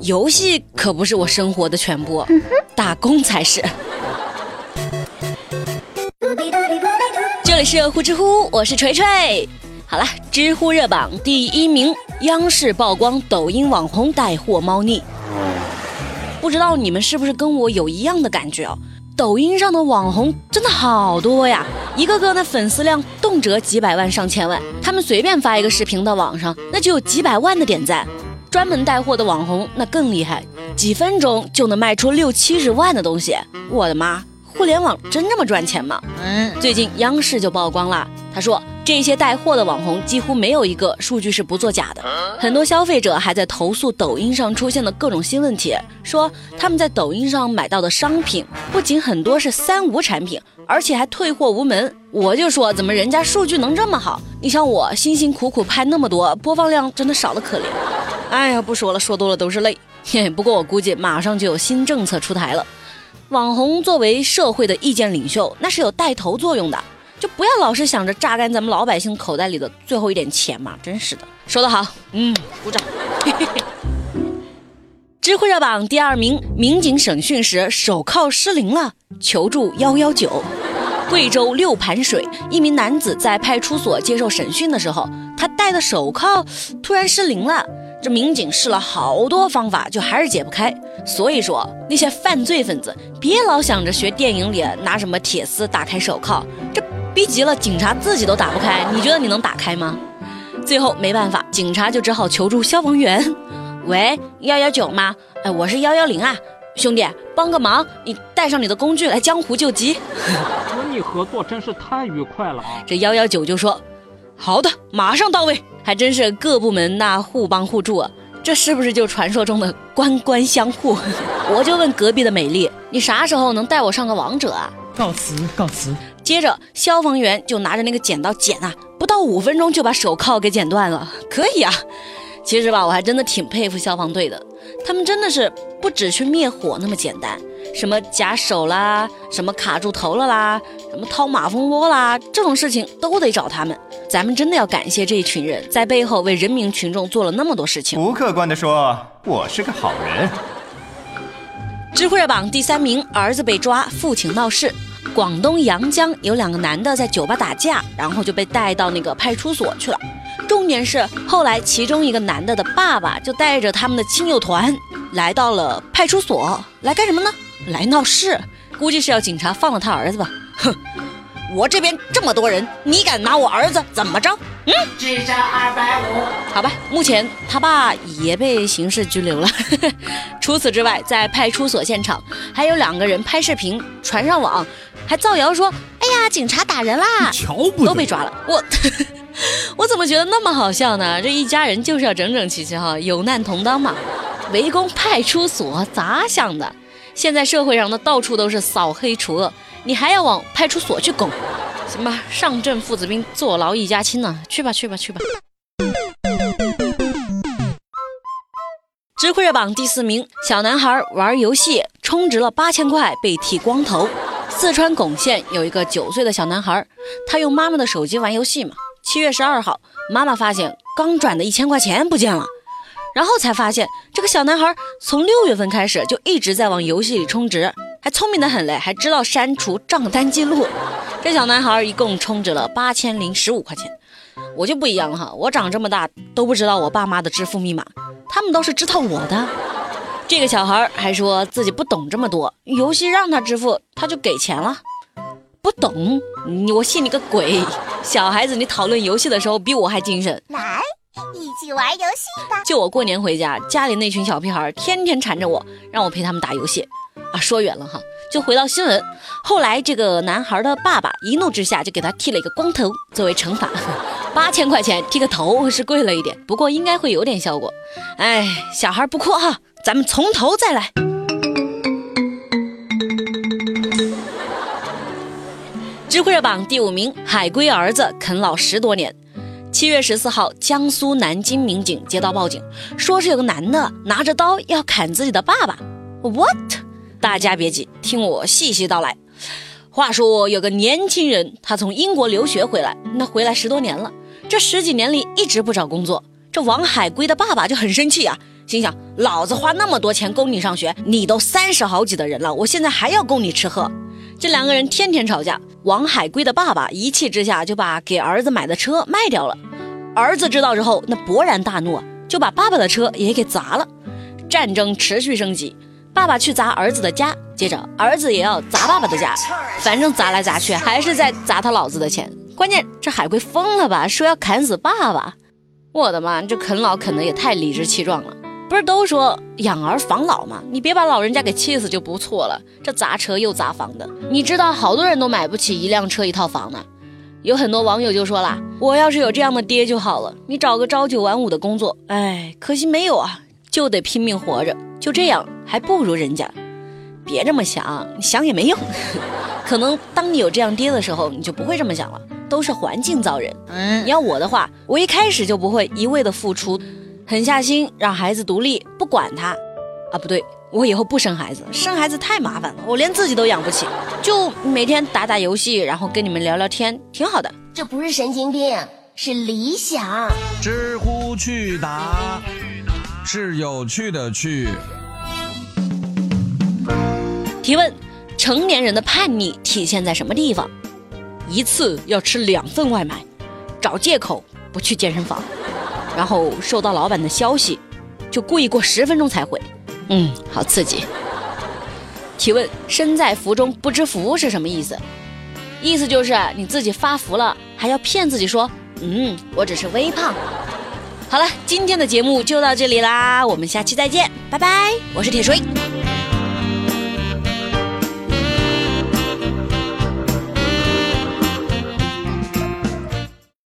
游戏可不是我生活的全部，打工才是。这里是呼知乎，我是锤锤。好了，知乎热榜第一名，央视曝光抖音网红带货猫腻。不知道你们是不是跟我有一样的感觉哦？抖音上的网红真的好多呀，一个个那粉丝量动辄几百万上千万，他们随便发一个视频到网上，那就有几百万的点赞。专门带货的网红那更厉害，几分钟就能卖出六七十万的东西。我的妈，互联网真这么赚钱吗？嗯，最近央视就曝光了，他说这些带货的网红几乎没有一个数据是不作假的。很多消费者还在投诉抖音上出现的各种新问题，说他们在抖音上买到的商品不仅很多是三无产品，而且还退货无门。我就说怎么人家数据能这么好？你像我辛辛苦苦拍那么多，播放量真的少的可怜。哎呀，不说了，说多了都是泪。嘿，不过我估计马上就有新政策出台了。网红作为社会的意见领袖，那是有带头作用的，就不要老是想着榨干咱们老百姓口袋里的最后一点钱嘛！真是的，说得好，嗯，鼓掌。知乎热榜第二名，民警审讯时手铐失灵了，求助幺幺九。贵州六盘水，一名男子在派出所接受审讯的时候，他戴的手铐突然失灵了。这民警试了好多方法，就还是解不开。所以说，那些犯罪分子别老想着学电影里拿什么铁丝打开手铐，这逼急了，警察自己都打不开，你觉得你能打开吗？最后没办法，警察就只好求助消防员。喂，幺幺九吗？哎，我是幺幺零啊，兄弟，帮个忙，你带上你的工具来江湖救急。和你合作真是太愉快了啊！这幺幺九就说。好的，马上到位。还真是各部门那互帮互助啊，这是不是就传说中的官官相护？我就问隔壁的美丽，你啥时候能带我上个王者啊？告辞，告辞。接着消防员就拿着那个剪刀剪啊，不到五分钟就把手铐给剪断了。可以啊，其实吧，我还真的挺佩服消防队的，他们真的是不只去灭火那么简单。什么夹手啦，什么卡住头了啦，什么掏马蜂窝啦，这种事情都得找他们。咱们真的要感谢这一群人在背后为人民群众做了那么多事情。不客观的说，我是个好人。知乎热榜第三名，儿子被抓，父亲闹事。广东阳江有两个男的在酒吧打架，然后就被带到那个派出所去了。重点是后来其中一个男的的爸爸就带着他们的亲友团来到了派出所，来干什么呢？来闹事，估计是要警察放了他儿子吧？哼，我这边这么多人，你敢拿我儿子怎么着？嗯，智商二百五。好吧，目前他爸也被刑事拘留了。除此之外，在派出所现场还有两个人拍视频传上网，还造谣说：“哎呀，警察打人啦！”都被抓了。我 我怎么觉得那么好笑呢？这一家人就是要整整齐齐哈，有难同当嘛。围攻派出所咋想的？现在社会上的到处都是扫黑除恶，你还要往派出所去拱？行吧，上阵父子兵，坐牢一家亲呢。去吧，去吧，去吧。知乎热榜第四名，小男孩玩游戏充值了八千块被剃光头。四川珙县有一个九岁的小男孩，他用妈妈的手机玩游戏嘛。七月十二号，妈妈发现刚转的一千块钱不见了。然后才发现，这个小男孩从六月份开始就一直在往游戏里充值，还聪明的很嘞，还知道删除账单记录。这小男孩一共充值了八千零十五块钱。我就不一样了哈，我长这么大都不知道我爸妈的支付密码，他们倒是知道我的。这个小孩还说自己不懂这么多，游戏让他支付他就给钱了。不懂你，我信你个鬼！小孩子你讨论游戏的时候比我还精神。来。一起玩游戏吧！就我过年回家，家里那群小屁孩天天缠着我，让我陪他们打游戏。啊，说远了哈，就回到新闻。后来这个男孩的爸爸一怒之下就给他剃了一个光头作为惩罚。八千块钱剃个头是贵了一点，不过应该会有点效果。哎，小孩不哭哈，咱们从头再来。知乎热榜第五名，海龟儿子啃老十多年。七月十四号，江苏南京民警接到报警，说是有个男的拿着刀要砍自己的爸爸。What？大家别急，听我细细道来。话说有个年轻人，他从英国留学回来，那回来十多年了，这十几年里一直不找工作。这王海龟的爸爸就很生气啊，心想：老子花那么多钱供你上学，你都三十好几的人了，我现在还要供你吃喝。这两个人天天吵架。王海归的爸爸一气之下就把给儿子买的车卖掉了。儿子知道之后，那勃然大怒，就把爸爸的车也给砸了。战争持续升级，爸爸去砸儿子的家，接着儿子也要砸爸爸的家，反正砸来砸去还是在砸他老子的钱。关键这海龟疯了吧？说要砍死爸爸！我的妈，这啃老啃的也太理直气壮了。不是都说养儿防老吗？你别把老人家给气死就不错了。这砸车又砸房的，你知道好多人都买不起一辆车一套房呢。有很多网友就说啦：“我要是有这样的爹就好了。”你找个朝九晚五的工作，哎，可惜没有啊，就得拼命活着。就这样还不如人家。别这么想，想也没用。可能当你有这样爹的时候，你就不会这么想了。都是环境造人。嗯，你要我的话，我一开始就不会一味的付出。狠下心让孩子独立，不管他，啊不对，我以后不生孩子，生孩子太麻烦了，我连自己都养不起，就每天打打游戏，然后跟你们聊聊天，挺好的。这不是神经病，是理想。知乎趣答，是有趣的趣。提问：成年人的叛逆体现在什么地方？一次要吃两份外卖，找借口不去健身房。然后收到老板的消息，就故意过十分钟才回，嗯，好刺激。提问：身在福中不知福是什么意思？意思就是你自己发福了，还要骗自己说，嗯，我只是微胖。好了，今天的节目就到这里啦，我们下期再见，拜拜，我是铁锤。